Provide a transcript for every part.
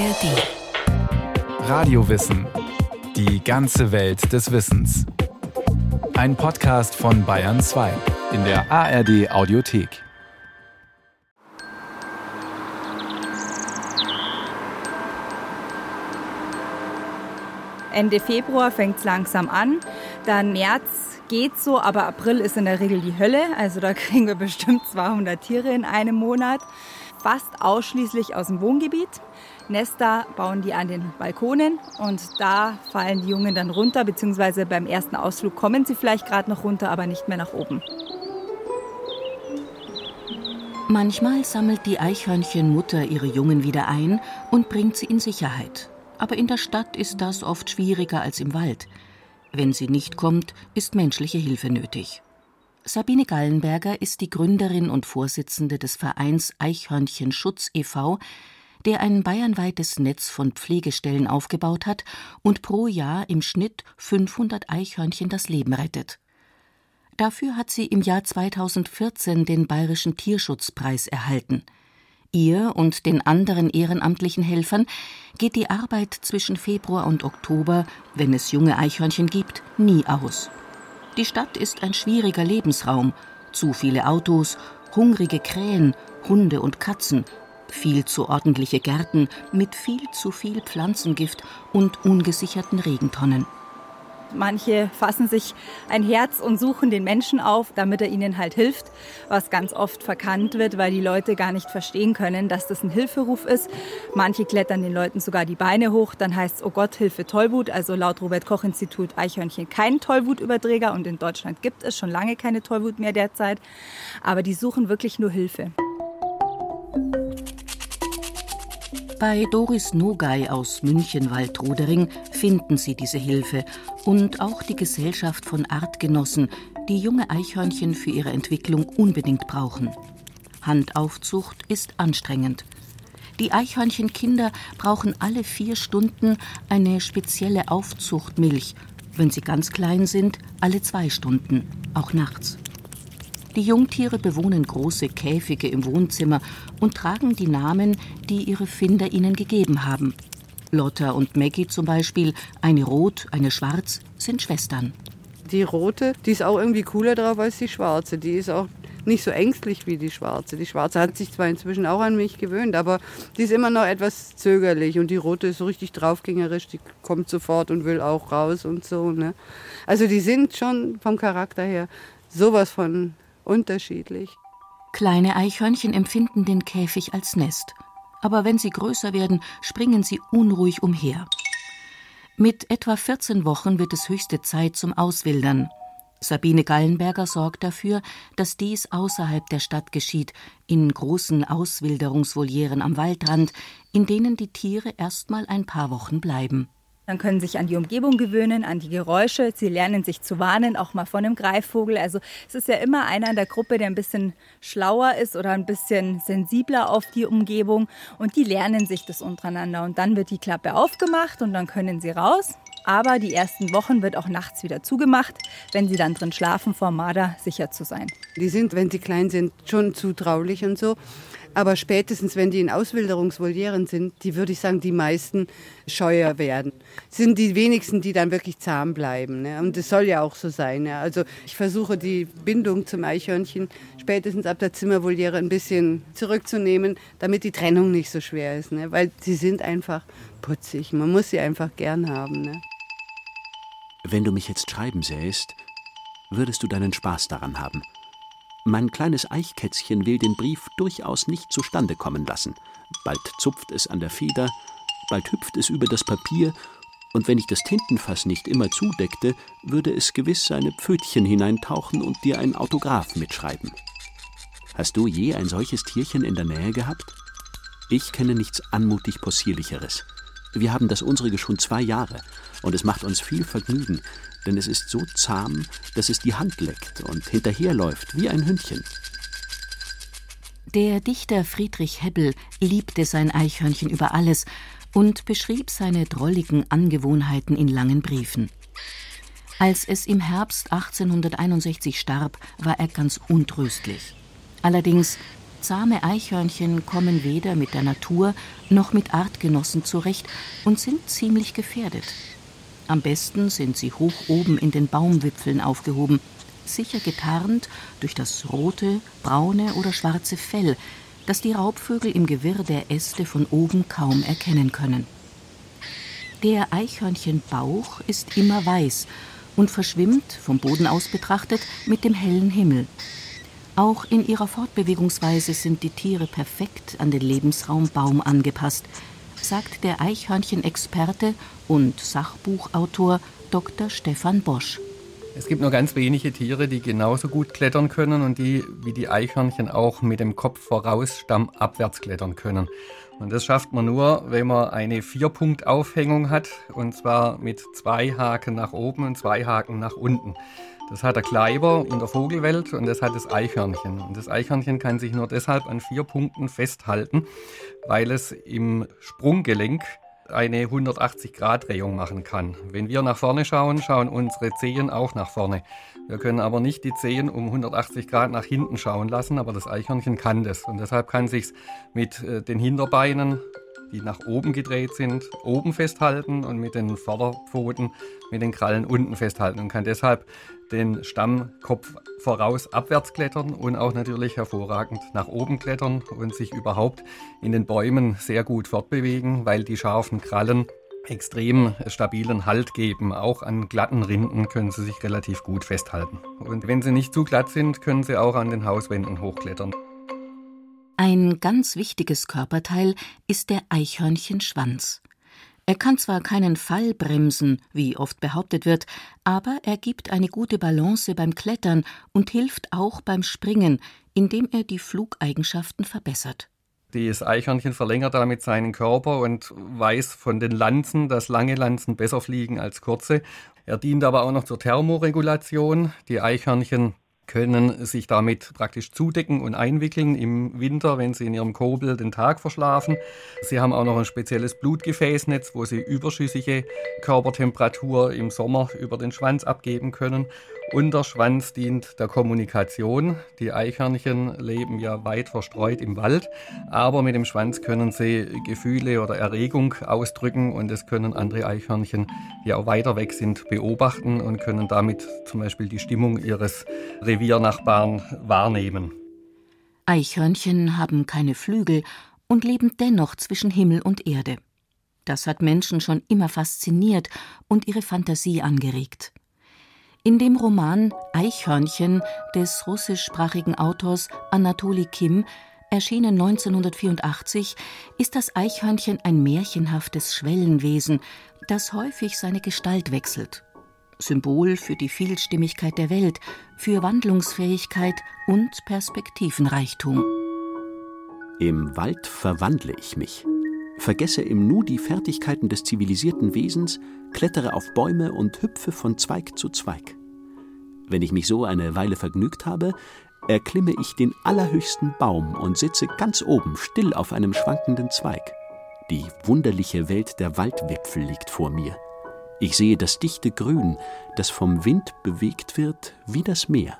ARD. Radiowissen. Die ganze Welt des Wissens. Ein Podcast von Bayern 2 in der ARD Audiothek. Ende Februar fängt es langsam an, dann März geht so, aber April ist in der Regel die Hölle. Also da kriegen wir bestimmt 200 Tiere in einem Monat fast ausschließlich aus dem Wohngebiet. Nester bauen die an den Balkonen und da fallen die Jungen dann runter, beziehungsweise beim ersten Ausflug kommen sie vielleicht gerade noch runter, aber nicht mehr nach oben. Manchmal sammelt die Eichhörnchenmutter ihre Jungen wieder ein und bringt sie in Sicherheit. Aber in der Stadt ist das oft schwieriger als im Wald. Wenn sie nicht kommt, ist menschliche Hilfe nötig. Sabine Gallenberger ist die Gründerin und Vorsitzende des Vereins Eichhörnchenschutz e.V., der ein bayernweites Netz von Pflegestellen aufgebaut hat und pro Jahr im Schnitt 500 Eichhörnchen das Leben rettet. Dafür hat sie im Jahr 2014 den Bayerischen Tierschutzpreis erhalten. Ihr und den anderen ehrenamtlichen Helfern geht die Arbeit zwischen Februar und Oktober, wenn es junge Eichhörnchen gibt, nie aus. Die Stadt ist ein schwieriger Lebensraum. Zu viele Autos, hungrige Krähen, Hunde und Katzen, viel zu ordentliche Gärten mit viel zu viel Pflanzengift und ungesicherten Regentonnen. Manche fassen sich ein Herz und suchen den Menschen auf, damit er ihnen halt hilft, was ganz oft verkannt wird, weil die Leute gar nicht verstehen können, dass das ein Hilferuf ist. Manche klettern den Leuten sogar die Beine hoch, dann heißt es, oh Gott, Hilfe Tollwut. Also laut Robert Koch Institut Eichhörnchen kein Tollwutüberträger und in Deutschland gibt es schon lange keine Tollwut mehr derzeit. Aber die suchen wirklich nur Hilfe. Bei Doris Nogay aus München-Waldrudering finden Sie diese Hilfe und auch die Gesellschaft von Artgenossen, die junge Eichhörnchen für ihre Entwicklung unbedingt brauchen. Handaufzucht ist anstrengend. Die Eichhörnchenkinder brauchen alle vier Stunden eine spezielle Aufzuchtmilch. Wenn sie ganz klein sind, alle zwei Stunden, auch nachts. Die Jungtiere bewohnen große Käfige im Wohnzimmer und tragen die Namen, die ihre Finder ihnen gegeben haben. Lotta und Maggie zum Beispiel, eine rot, eine schwarz, sind Schwestern. Die rote, die ist auch irgendwie cooler drauf als die schwarze. Die ist auch nicht so ängstlich wie die schwarze. Die schwarze hat sich zwar inzwischen auch an mich gewöhnt, aber die ist immer noch etwas zögerlich. Und die rote ist so richtig draufgängerisch, die kommt sofort und will auch raus und so. Ne? Also die sind schon vom Charakter her sowas von unterschiedlich. Kleine Eichhörnchen empfinden den Käfig als Nest, aber wenn sie größer werden, springen sie unruhig umher. Mit etwa 14 Wochen wird es höchste Zeit zum Auswildern. Sabine Gallenberger sorgt dafür, dass dies außerhalb der Stadt geschieht, in großen Auswilderungsvolieren am Waldrand, in denen die Tiere erstmal ein paar Wochen bleiben. Dann können sich an die Umgebung gewöhnen, an die Geräusche. Sie lernen sich zu warnen, auch mal von einem Greifvogel. Also es ist ja immer einer in der Gruppe, der ein bisschen schlauer ist oder ein bisschen sensibler auf die Umgebung. Und die lernen sich das untereinander. Und dann wird die Klappe aufgemacht und dann können sie raus. Aber die ersten Wochen wird auch nachts wieder zugemacht, wenn sie dann drin schlafen, vor Marder sicher zu sein. Die sind, wenn sie klein sind, schon zutraulich und so. Aber spätestens, wenn die in Auswilderungsvolieren sind, die würde ich sagen, die meisten scheuer werden. Sind die wenigsten, die dann wirklich zahm bleiben. Ne? Und das soll ja auch so sein. Ja? Also ich versuche die Bindung zum Eichhörnchen spätestens ab der Zimmervoliere ein bisschen zurückzunehmen, damit die Trennung nicht so schwer ist. Ne? Weil sie sind einfach putzig. Man muss sie einfach gern haben. Ne? Wenn du mich jetzt schreiben sähst, würdest du deinen Spaß daran haben. Mein kleines Eichkätzchen will den Brief durchaus nicht zustande kommen lassen. Bald zupft es an der Feder, bald hüpft es über das Papier, und wenn ich das Tintenfass nicht immer zudeckte, würde es gewiss seine Pfötchen hineintauchen und dir ein Autograph mitschreiben. Hast du je ein solches Tierchen in der Nähe gehabt? Ich kenne nichts anmutig possierlicheres. Wir haben das unsere schon zwei Jahre, und es macht uns viel Vergnügen, denn es ist so zahm, dass es die Hand leckt und hinterherläuft wie ein Hündchen. Der Dichter Friedrich Hebbel liebte sein Eichhörnchen über alles und beschrieb seine drolligen Angewohnheiten in langen Briefen. Als es im Herbst 1861 starb, war er ganz untröstlich. Allerdings, Zahme Eichhörnchen kommen weder mit der Natur noch mit Artgenossen zurecht und sind ziemlich gefährdet. Am besten sind sie hoch oben in den Baumwipfeln aufgehoben, sicher getarnt durch das rote, braune oder schwarze Fell, das die Raubvögel im Gewirr der Äste von oben kaum erkennen können. Der Eichhörnchenbauch ist immer weiß und verschwimmt, vom Boden aus betrachtet, mit dem hellen Himmel. Auch in ihrer Fortbewegungsweise sind die Tiere perfekt an den Lebensraum Baum angepasst, sagt der Eichhörnchenexperte und Sachbuchautor Dr. Stefan Bosch. Es gibt nur ganz wenige Tiere, die genauso gut klettern können und die wie die Eichhörnchen auch mit dem Kopf voraus stammabwärts klettern können. Und das schafft man nur, wenn man eine Vierpunktaufhängung hat und zwar mit zwei Haken nach oben und zwei Haken nach unten. Das hat der Kleiber in der Vogelwelt und das hat das Eichhörnchen. Und das Eichhörnchen kann sich nur deshalb an vier Punkten festhalten, weil es im Sprunggelenk eine 180-Grad-Drehung machen kann. Wenn wir nach vorne schauen, schauen unsere Zehen auch nach vorne. Wir können aber nicht die Zehen um 180 Grad nach hinten schauen lassen, aber das Eichhörnchen kann das. Und deshalb kann sich mit äh, den Hinterbeinen die nach oben gedreht sind, oben festhalten und mit den Vorderpfoten, mit den Krallen unten festhalten und kann deshalb den Stammkopf voraus abwärts klettern und auch natürlich hervorragend nach oben klettern und sich überhaupt in den Bäumen sehr gut fortbewegen, weil die scharfen Krallen extrem stabilen Halt geben. Auch an glatten Rinden können sie sich relativ gut festhalten. Und wenn sie nicht zu glatt sind, können sie auch an den Hauswänden hochklettern. Ein ganz wichtiges Körperteil ist der Eichhörnchenschwanz. Er kann zwar keinen Fall bremsen, wie oft behauptet wird, aber er gibt eine gute Balance beim Klettern und hilft auch beim Springen, indem er die Flugeigenschaften verbessert. Das Eichhörnchen verlängert damit seinen Körper und weiß von den Lanzen, dass lange Lanzen besser fliegen als kurze. Er dient aber auch noch zur Thermoregulation. Die Eichhörnchen können sich damit praktisch zudecken und einwickeln im Winter, wenn sie in ihrem Kobel den Tag verschlafen. Sie haben auch noch ein spezielles Blutgefäßnetz, wo sie überschüssige Körpertemperatur im Sommer über den Schwanz abgeben können. Und der Schwanz dient der Kommunikation. Die Eichhörnchen leben ja weit verstreut im Wald, aber mit dem Schwanz können sie Gefühle oder Erregung ausdrücken und das können andere Eichhörnchen, die auch weiter weg sind, beobachten und können damit zum Beispiel die Stimmung ihres Reviernachbarn wahrnehmen. Eichhörnchen haben keine Flügel und leben dennoch zwischen Himmel und Erde. Das hat Menschen schon immer fasziniert und ihre Fantasie angeregt. In dem Roman Eichhörnchen des russischsprachigen Autors Anatoli Kim, erschienen 1984, ist das Eichhörnchen ein märchenhaftes Schwellenwesen, das häufig seine Gestalt wechselt. Symbol für die Vielstimmigkeit der Welt, für Wandlungsfähigkeit und Perspektivenreichtum. Im Wald verwandle ich mich, vergesse im Nu die Fertigkeiten des zivilisierten Wesens klettere auf Bäume und hüpfe von Zweig zu Zweig. Wenn ich mich so eine Weile vergnügt habe, erklimme ich den allerhöchsten Baum und sitze ganz oben still auf einem schwankenden Zweig. Die wunderliche Welt der Waldwipfel liegt vor mir. Ich sehe das dichte Grün, das vom Wind bewegt wird wie das Meer.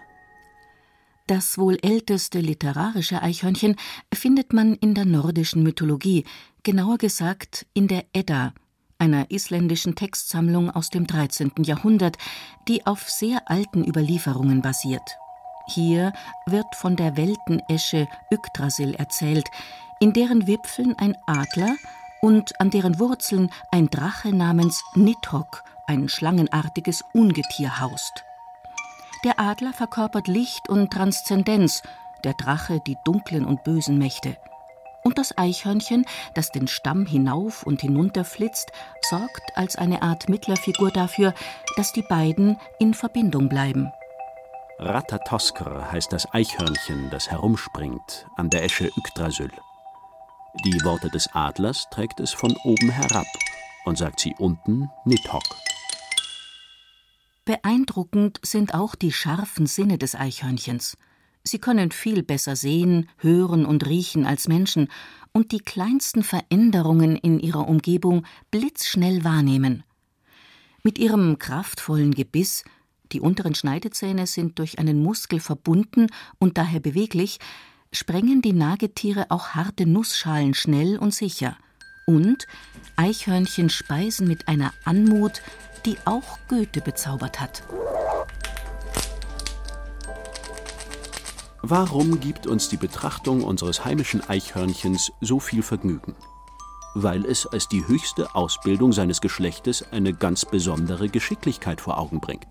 Das wohl älteste literarische Eichhörnchen findet man in der nordischen Mythologie, genauer gesagt in der Edda, einer isländischen Textsammlung aus dem 13. Jahrhundert, die auf sehr alten Überlieferungen basiert. Hier wird von der Weltenesche Yggdrasil erzählt, in deren Wipfeln ein Adler und an deren Wurzeln ein Drache namens Nidhogg, ein schlangenartiges Ungetier, haust. Der Adler verkörpert Licht und Transzendenz, der Drache die dunklen und bösen Mächte. Und das Eichhörnchen, das den Stamm hinauf und hinunter flitzt, sorgt als eine Art Mittlerfigur dafür, dass die beiden in Verbindung bleiben. Ratatoskr heißt das Eichhörnchen, das herumspringt an der Esche Yggdrasil. Die Worte des Adlers trägt es von oben herab und sagt sie unten Nidhogg. Beeindruckend sind auch die scharfen Sinne des Eichhörnchens. Sie können viel besser sehen, hören und riechen als Menschen und die kleinsten Veränderungen in ihrer Umgebung blitzschnell wahrnehmen. Mit ihrem kraftvollen Gebiss, die unteren Schneidezähne sind durch einen Muskel verbunden und daher beweglich, sprengen die Nagetiere auch harte Nussschalen schnell und sicher. Und Eichhörnchen speisen mit einer Anmut, die auch Goethe bezaubert hat. Warum gibt uns die Betrachtung unseres heimischen Eichhörnchens so viel Vergnügen? Weil es als die höchste Ausbildung seines Geschlechtes eine ganz besondere Geschicklichkeit vor Augen bringt.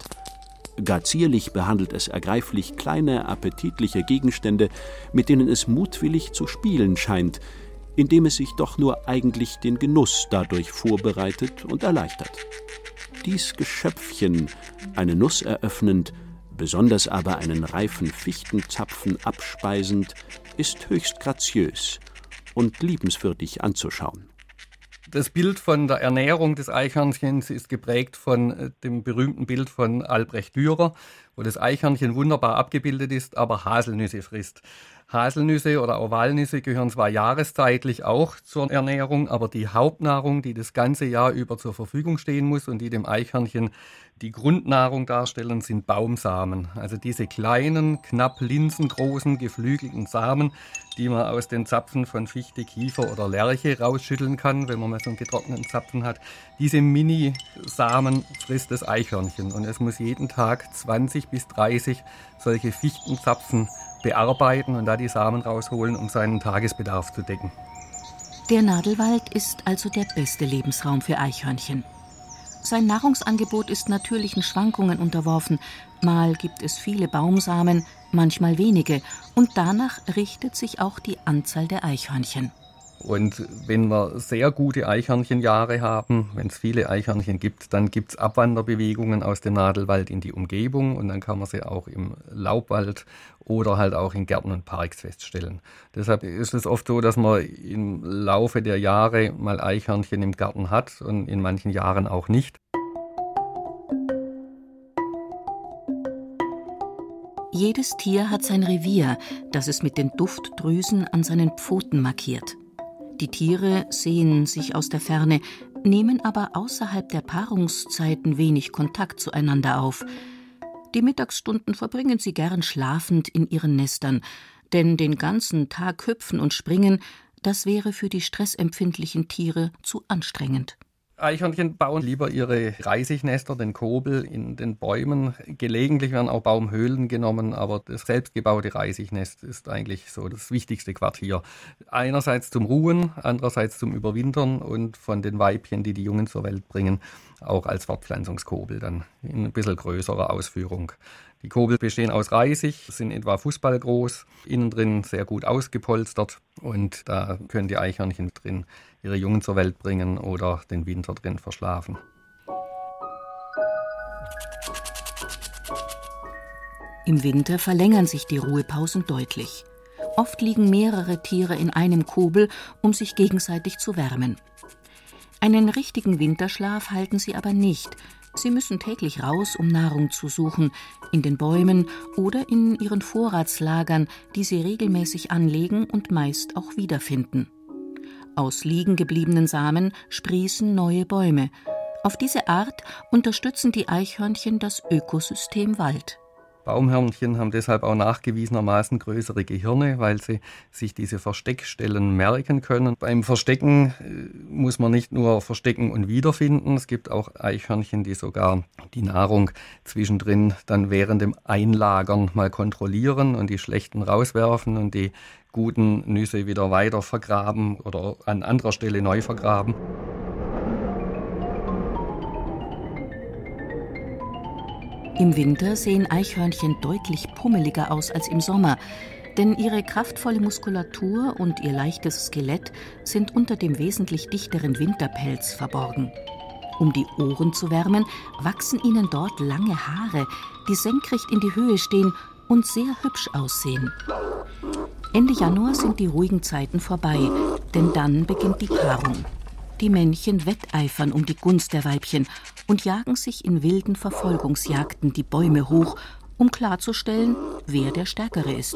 Gar zierlich behandelt es ergreiflich kleine, appetitliche Gegenstände, mit denen es mutwillig zu spielen scheint, indem es sich doch nur eigentlich den Genuss dadurch vorbereitet und erleichtert. Dies Geschöpfchen, eine Nuss eröffnend, besonders aber einen reifen Fichtenzapfen abspeisend, ist höchst graziös und liebenswürdig anzuschauen. Das Bild von der Ernährung des Eichhörnchens ist geprägt von äh, dem berühmten Bild von Albrecht Dürer, wo das Eichhörnchen wunderbar abgebildet ist, aber Haselnüsse frisst. Haselnüsse oder auch Walnüsse gehören zwar jahreszeitlich auch zur Ernährung, aber die Hauptnahrung, die das ganze Jahr über zur Verfügung stehen muss und die dem Eichhörnchen die Grundnahrung darstellen, sind Baumsamen. Also diese kleinen, knapp linsengroßen, geflügelten Samen, die man aus den Zapfen von Fichte, Kiefer oder Lerche rausschütteln kann, wenn man mal so einen getrockneten Zapfen hat. Diese Mini-Samen frisst das Eichhörnchen und es muss jeden Tag 20 bis 30 solche Fichtenzapfen bearbeiten und da die Samen rausholen, um seinen Tagesbedarf zu decken. Der Nadelwald ist also der beste Lebensraum für Eichhörnchen. Sein Nahrungsangebot ist natürlichen Schwankungen unterworfen. Mal gibt es viele Baumsamen, manchmal wenige, und danach richtet sich auch die Anzahl der Eichhörnchen. Und wenn wir sehr gute Eichhörnchenjahre haben, wenn es viele Eichhörnchen gibt, dann gibt es Abwanderbewegungen aus dem Nadelwald in die Umgebung und dann kann man sie auch im Laubwald oder halt auch in Gärten und Parks feststellen. Deshalb ist es oft so, dass man im Laufe der Jahre mal Eichhörnchen im Garten hat und in manchen Jahren auch nicht. Jedes Tier hat sein Revier, das es mit den Duftdrüsen an seinen Pfoten markiert. Die Tiere sehen sich aus der Ferne, nehmen aber außerhalb der Paarungszeiten wenig Kontakt zueinander auf. Die Mittagsstunden verbringen sie gern schlafend in ihren Nestern, denn den ganzen Tag hüpfen und springen, das wäre für die stressempfindlichen Tiere zu anstrengend. Eichhörnchen bauen lieber ihre Reisignester, den Kobel, in den Bäumen. Gelegentlich werden auch Baumhöhlen genommen, aber das selbstgebaute Reisignest ist eigentlich so das wichtigste Quartier. Einerseits zum Ruhen, andererseits zum Überwintern und von den Weibchen, die die Jungen zur Welt bringen, auch als Fortpflanzungskobel dann in ein bisschen größerer Ausführung. Die Kobel bestehen aus Reisig, sind etwa fußballgroß, innen drin sehr gut ausgepolstert und da können die Eichhörnchen drin ihre Jungen zur Welt bringen oder den Winter drin verschlafen. Im Winter verlängern sich die Ruhepausen deutlich. Oft liegen mehrere Tiere in einem Kobel, um sich gegenseitig zu wärmen. Einen richtigen Winterschlaf halten sie aber nicht. Sie müssen täglich raus, um Nahrung zu suchen, in den Bäumen oder in ihren Vorratslagern, die sie regelmäßig anlegen und meist auch wiederfinden. Aus liegen gebliebenen Samen sprießen neue Bäume. Auf diese Art unterstützen die Eichhörnchen das Ökosystem Wald. Baumhörnchen haben deshalb auch nachgewiesenermaßen größere Gehirne, weil sie sich diese Versteckstellen merken können. Beim Verstecken äh, muss man nicht nur verstecken und wiederfinden. Es gibt auch Eichhörnchen, die sogar die Nahrung zwischendrin dann während dem Einlagern mal kontrollieren und die schlechten rauswerfen und die guten Nüsse wieder weiter vergraben oder an anderer Stelle neu vergraben. Im Winter sehen Eichhörnchen deutlich pummeliger aus als im Sommer, denn ihre kraftvolle Muskulatur und ihr leichtes Skelett sind unter dem wesentlich dichteren Winterpelz verborgen. Um die Ohren zu wärmen, wachsen ihnen dort lange Haare, die senkrecht in die Höhe stehen und sehr hübsch aussehen. Ende Januar sind die ruhigen Zeiten vorbei, denn dann beginnt die Paarung. Die Männchen wetteifern um die Gunst der Weibchen und jagen sich in wilden Verfolgungsjagden die Bäume hoch, um klarzustellen, wer der Stärkere ist.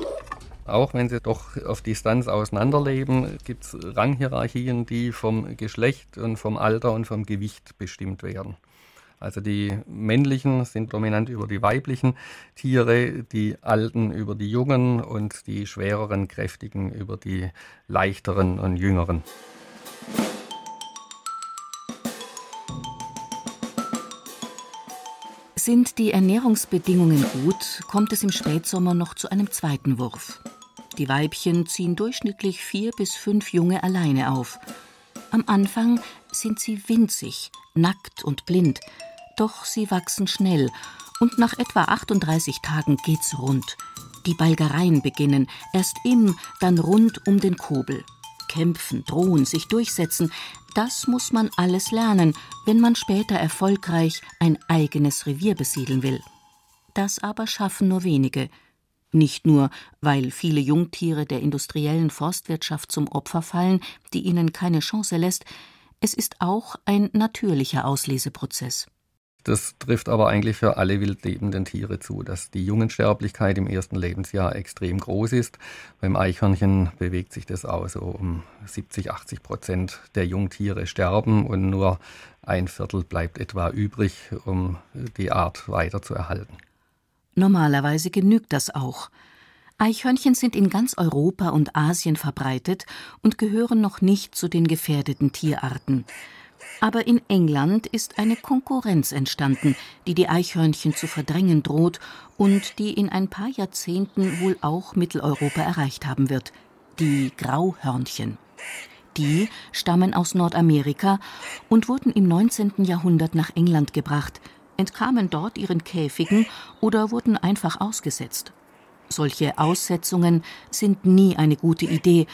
Auch wenn sie doch auf Distanz auseinanderleben, gibt es Ranghierarchien, die vom Geschlecht und vom Alter und vom Gewicht bestimmt werden. Also die männlichen sind dominant über die weiblichen Tiere, die alten über die jungen und die schwereren, kräftigen über die leichteren und jüngeren. Sind die Ernährungsbedingungen gut, kommt es im Spätsommer noch zu einem zweiten Wurf. Die Weibchen ziehen durchschnittlich vier bis fünf Junge alleine auf. Am Anfang sind sie winzig, nackt und blind, doch sie wachsen schnell und nach etwa 38 Tagen geht's rund. Die Balgereien beginnen, erst im, dann rund um den Kobel. Kämpfen, drohen, sich durchsetzen, das muss man alles lernen, wenn man später erfolgreich ein eigenes Revier besiedeln will. Das aber schaffen nur wenige. Nicht nur, weil viele Jungtiere der industriellen Forstwirtschaft zum Opfer fallen, die ihnen keine Chance lässt, es ist auch ein natürlicher Ausleseprozess. Das trifft aber eigentlich für alle wildlebenden Tiere zu, dass die Jungensterblichkeit im ersten Lebensjahr extrem groß ist. Beim Eichhörnchen bewegt sich das auch so um 70, 80 Prozent der Jungtiere sterben und nur ein Viertel bleibt etwa übrig, um die Art weiterzuerhalten. Normalerweise genügt das auch. Eichhörnchen sind in ganz Europa und Asien verbreitet und gehören noch nicht zu den gefährdeten Tierarten. Aber in England ist eine Konkurrenz entstanden, die die Eichhörnchen zu verdrängen droht und die in ein paar Jahrzehnten wohl auch Mitteleuropa erreicht haben wird. Die Grauhörnchen. Die stammen aus Nordamerika und wurden im 19. Jahrhundert nach England gebracht, entkamen dort ihren Käfigen oder wurden einfach ausgesetzt. Solche Aussetzungen sind nie eine gute Idee,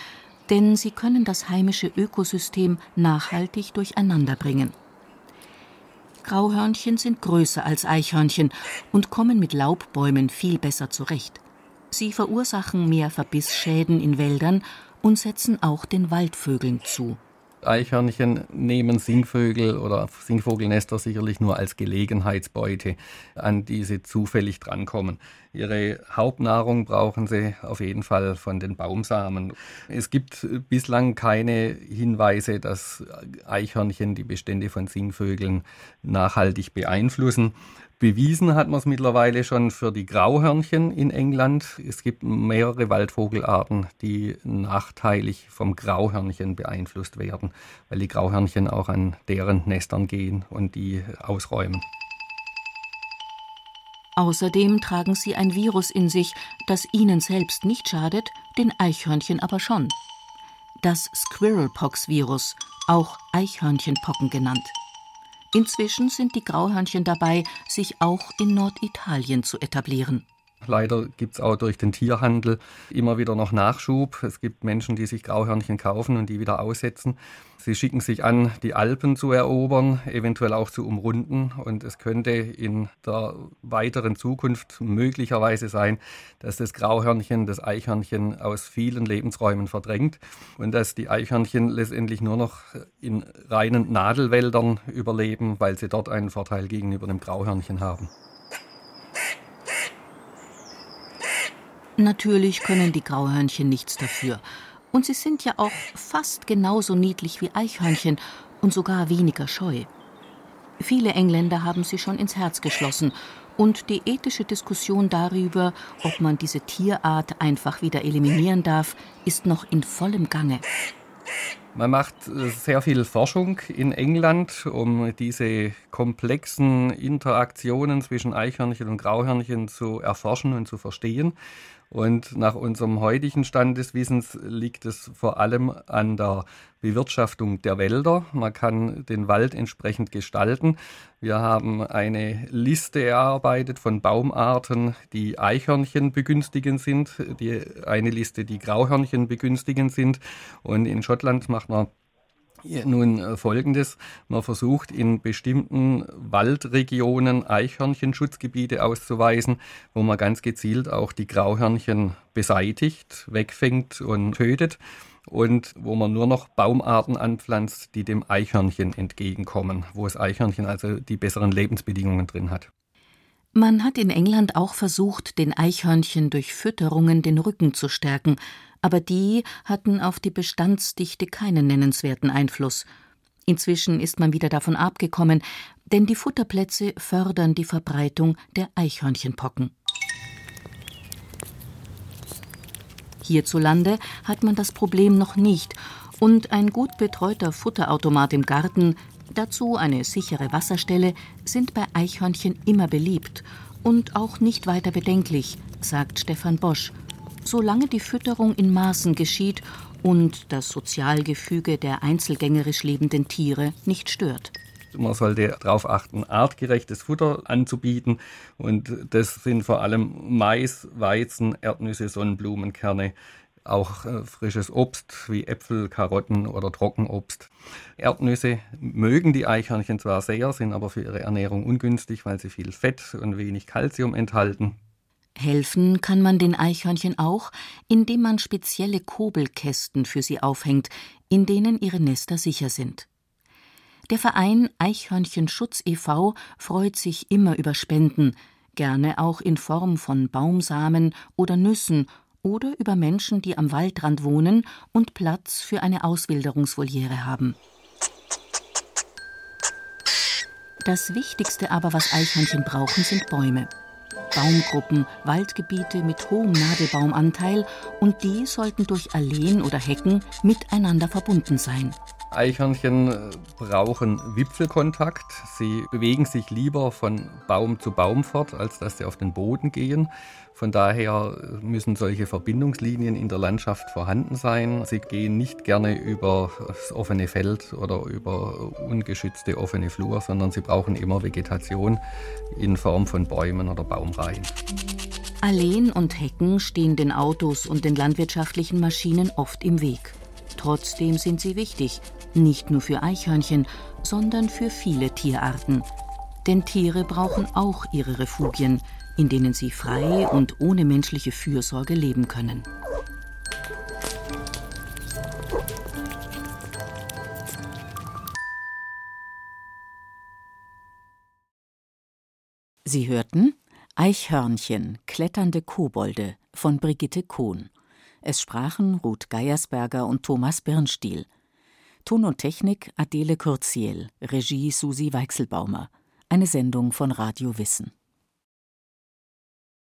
denn sie können das heimische Ökosystem nachhaltig durcheinanderbringen. Grauhörnchen sind größer als Eichhörnchen und kommen mit Laubbäumen viel besser zurecht. Sie verursachen mehr Verbissschäden in Wäldern und setzen auch den Waldvögeln zu. Eichhörnchen nehmen Singvögel oder Singvogelnester sicherlich nur als Gelegenheitsbeute, an die sie zufällig drankommen. Ihre Hauptnahrung brauchen sie auf jeden Fall von den Baumsamen. Es gibt bislang keine Hinweise, dass Eichhörnchen die Bestände von Singvögeln nachhaltig beeinflussen. Bewiesen hat man es mittlerweile schon für die Grauhörnchen in England. Es gibt mehrere Waldvogelarten, die nachteilig vom Grauhörnchen beeinflusst werden, weil die Grauhörnchen auch an deren Nestern gehen und die ausräumen. Außerdem tragen sie ein Virus in sich, das ihnen selbst nicht schadet, den Eichhörnchen aber schon. Das Squirrelpox-Virus, auch Eichhörnchenpocken genannt. Inzwischen sind die Grauhörnchen dabei, sich auch in Norditalien zu etablieren. Leider gibt es auch durch den Tierhandel immer wieder noch Nachschub. Es gibt Menschen, die sich Grauhörnchen kaufen und die wieder aussetzen. Sie schicken sich an, die Alpen zu erobern, eventuell auch zu umrunden. Und es könnte in der weiteren Zukunft möglicherweise sein, dass das Grauhörnchen das Eichhörnchen aus vielen Lebensräumen verdrängt und dass die Eichhörnchen letztendlich nur noch in reinen Nadelwäldern überleben, weil sie dort einen Vorteil gegenüber dem Grauhörnchen haben. Natürlich können die Grauhörnchen nichts dafür. Und sie sind ja auch fast genauso niedlich wie Eichhörnchen und sogar weniger scheu. Viele Engländer haben sie schon ins Herz geschlossen und die ethische Diskussion darüber, ob man diese Tierart einfach wieder eliminieren darf, ist noch in vollem Gange. Man macht äh, sehr viel Forschung in England, um diese komplexen Interaktionen zwischen Eichhörnchen und Grauhörnchen zu erforschen und zu verstehen. Und nach unserem heutigen Stand des Wissens liegt es vor allem an der Bewirtschaftung der Wälder. Man kann den Wald entsprechend gestalten. Wir haben eine Liste erarbeitet von Baumarten, die Eichhörnchen begünstigend sind, die, eine Liste, die Grauhörnchen begünstigend sind. Und in Schottland macht man nun äh, folgendes. Man versucht in bestimmten Waldregionen Eichhörnchenschutzgebiete auszuweisen, wo man ganz gezielt auch die Grauhörnchen beseitigt, wegfängt und tötet und wo man nur noch Baumarten anpflanzt, die dem Eichhörnchen entgegenkommen, wo das Eichhörnchen also die besseren Lebensbedingungen drin hat. Man hat in England auch versucht, den Eichhörnchen durch Fütterungen den Rücken zu stärken, aber die hatten auf die Bestandsdichte keinen nennenswerten Einfluss. Inzwischen ist man wieder davon abgekommen, denn die Futterplätze fördern die Verbreitung der Eichhörnchenpocken. Hierzulande hat man das Problem noch nicht und ein gut betreuter Futterautomat im Garten, dazu eine sichere Wasserstelle, sind bei Eichhörnchen immer beliebt und auch nicht weiter bedenklich, sagt Stefan Bosch, solange die Fütterung in Maßen geschieht und das Sozialgefüge der einzelgängerisch lebenden Tiere nicht stört. Man sollte darauf achten, artgerechtes Futter anzubieten. Und das sind vor allem Mais, Weizen, Erdnüsse, Sonnenblumenkerne, auch äh, frisches Obst wie Äpfel, Karotten oder Trockenobst. Erdnüsse mögen die Eichhörnchen zwar sehr, sind aber für ihre Ernährung ungünstig, weil sie viel Fett und wenig Kalzium enthalten. Helfen kann man den Eichhörnchen auch, indem man spezielle Kobelkästen für sie aufhängt, in denen ihre Nester sicher sind. Der Verein Eichhörnchenschutz e.V. freut sich immer über Spenden, gerne auch in Form von Baumsamen oder Nüssen oder über Menschen, die am Waldrand wohnen und Platz für eine Auswilderungsvoliere haben. Das Wichtigste aber, was Eichhörnchen brauchen, sind Bäume. Baumgruppen, Waldgebiete mit hohem Nadelbaumanteil und die sollten durch Alleen oder Hecken miteinander verbunden sein. Eichhörnchen äh, brauchen Wipfelkontakt. Sie bewegen sich lieber von Baum zu Baum fort, als dass sie auf den Boden gehen. Von daher müssen solche Verbindungslinien in der Landschaft vorhanden sein. Sie gehen nicht gerne über das offene Feld oder über ungeschützte offene Flur, sondern sie brauchen immer Vegetation in Form von Bäumen oder Baumreihen. Alleen und Hecken stehen den Autos und den landwirtschaftlichen Maschinen oft im Weg. Trotzdem sind sie wichtig, nicht nur für Eichhörnchen, sondern für viele Tierarten. Denn Tiere brauchen auch ihre Refugien, in denen sie frei und ohne menschliche Fürsorge leben können. Sie hörten Eichhörnchen, kletternde Kobolde von Brigitte Kohn. Es sprachen Ruth Geiersberger und Thomas Birnstiel. Ton und Technik Adele Kurziel, Regie Susi Weichselbaumer. Eine Sendung von Radio Wissen.